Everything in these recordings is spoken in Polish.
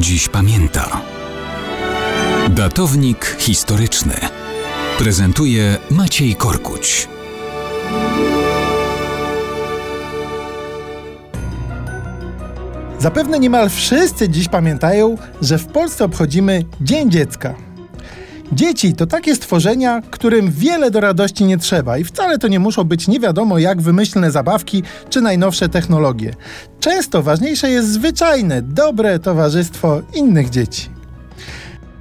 dziś pamięta. Datownik historyczny prezentuje Maciej Korkuć. Zapewne niemal wszyscy dziś pamiętają, że w Polsce obchodzimy Dzień Dziecka. Dzieci to takie stworzenia, którym wiele do radości nie trzeba i wcale to nie muszą być nie wiadomo jak wymyślne zabawki czy najnowsze technologie. Często ważniejsze jest zwyczajne, dobre towarzystwo innych dzieci.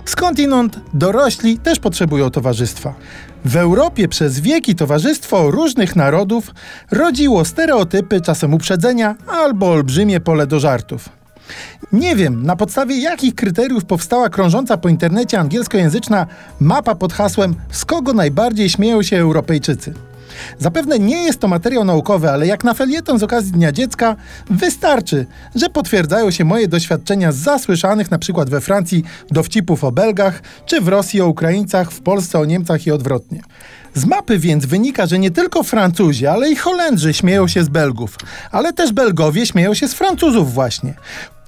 Skądinąd dorośli też potrzebują towarzystwa. W Europie przez wieki towarzystwo różnych narodów rodziło stereotypy, czasem uprzedzenia albo olbrzymie pole do żartów. Nie wiem, na podstawie jakich kryteriów powstała krążąca po internecie angielskojęzyczna mapa pod hasłem Z kogo najbardziej śmieją się Europejczycy. Zapewne nie jest to materiał naukowy, ale jak na felieton z okazji Dnia Dziecka wystarczy, że potwierdzają się moje doświadczenia z zasłyszanych przykład we Francji dowcipów o Belgach, czy w Rosji o Ukraińcach, w Polsce o Niemcach i odwrotnie. Z mapy więc wynika, że nie tylko Francuzi, ale i Holendrzy śmieją się z Belgów, ale też Belgowie śmieją się z Francuzów właśnie.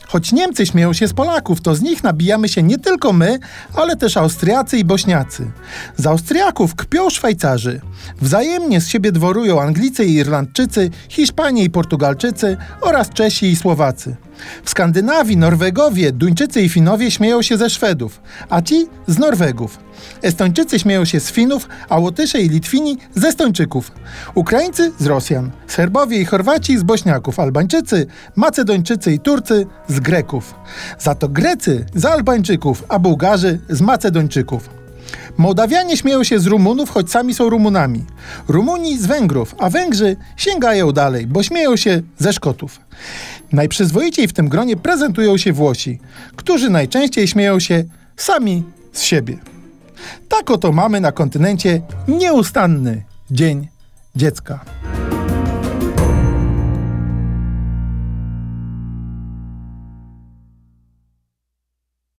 Choć Niemcy śmieją się z Polaków, to z nich nabijamy się nie tylko my, ale też Austriacy i Bośniacy. Z Austriaków kpią Szwajcarzy. Wzajemnie z siebie dworują Anglicy i Irlandczycy, Hiszpanie i Portugalczycy oraz Czesi i Słowacy. W Skandynawii Norwegowie, Duńczycy i Finowie śmieją się ze Szwedów, a ci z Norwegów. Estończycy śmieją się z Finów, a Łotysze i Litwini z Estończyków. Ukraińcy z Rosjan, Serbowie i Chorwaci z Bośniaków, Albańczycy, Macedończycy i Turcy z Greków. Za to Grecy z Albańczyków, a Bułgarzy z Macedończyków. Mołdawianie śmieją się z Rumunów, choć sami są Rumunami. Rumuni z Węgrów, a Węgrzy sięgają dalej, bo śmieją się ze Szkotów. Najprzyzwoiciej w tym gronie prezentują się Włosi, którzy najczęściej śmieją się sami z siebie. Tak oto mamy na kontynencie nieustanny Dzień Dziecka.